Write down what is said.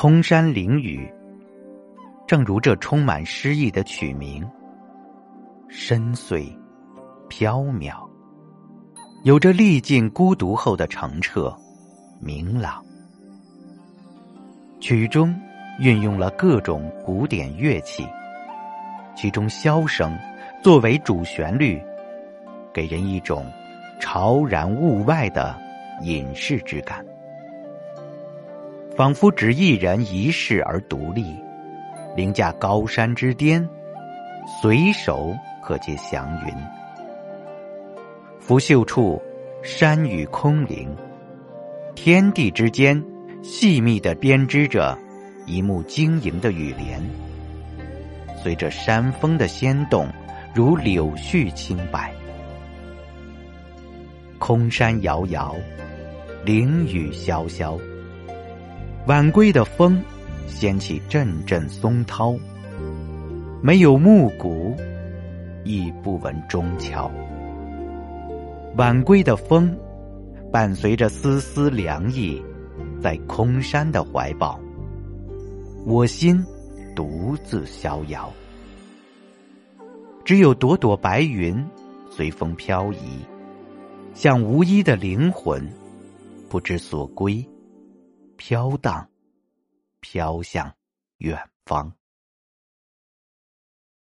空山灵雨，正如这充满诗意的曲名，深邃、飘渺，有着历尽孤独后的澄澈、明朗。曲中运用了各种古典乐器，其中箫声作为主旋律，给人一种超然物外的隐士之感。仿佛只一人一世而独立，凌驾高山之巅，随手可接祥云。拂袖处，山雨空灵，天地之间细密的编织着一幕晶莹的雨帘。随着山风的掀动，如柳絮轻摆。空山遥遥，凌雨潇潇。晚归的风，掀起阵阵松涛。没有暮鼓，亦不闻钟敲。晚归的风，伴随着丝丝凉意，在空山的怀抱，我心独自逍遥。只有朵朵白云随风飘移，像无依的灵魂，不知所归。飘荡，飘向远方。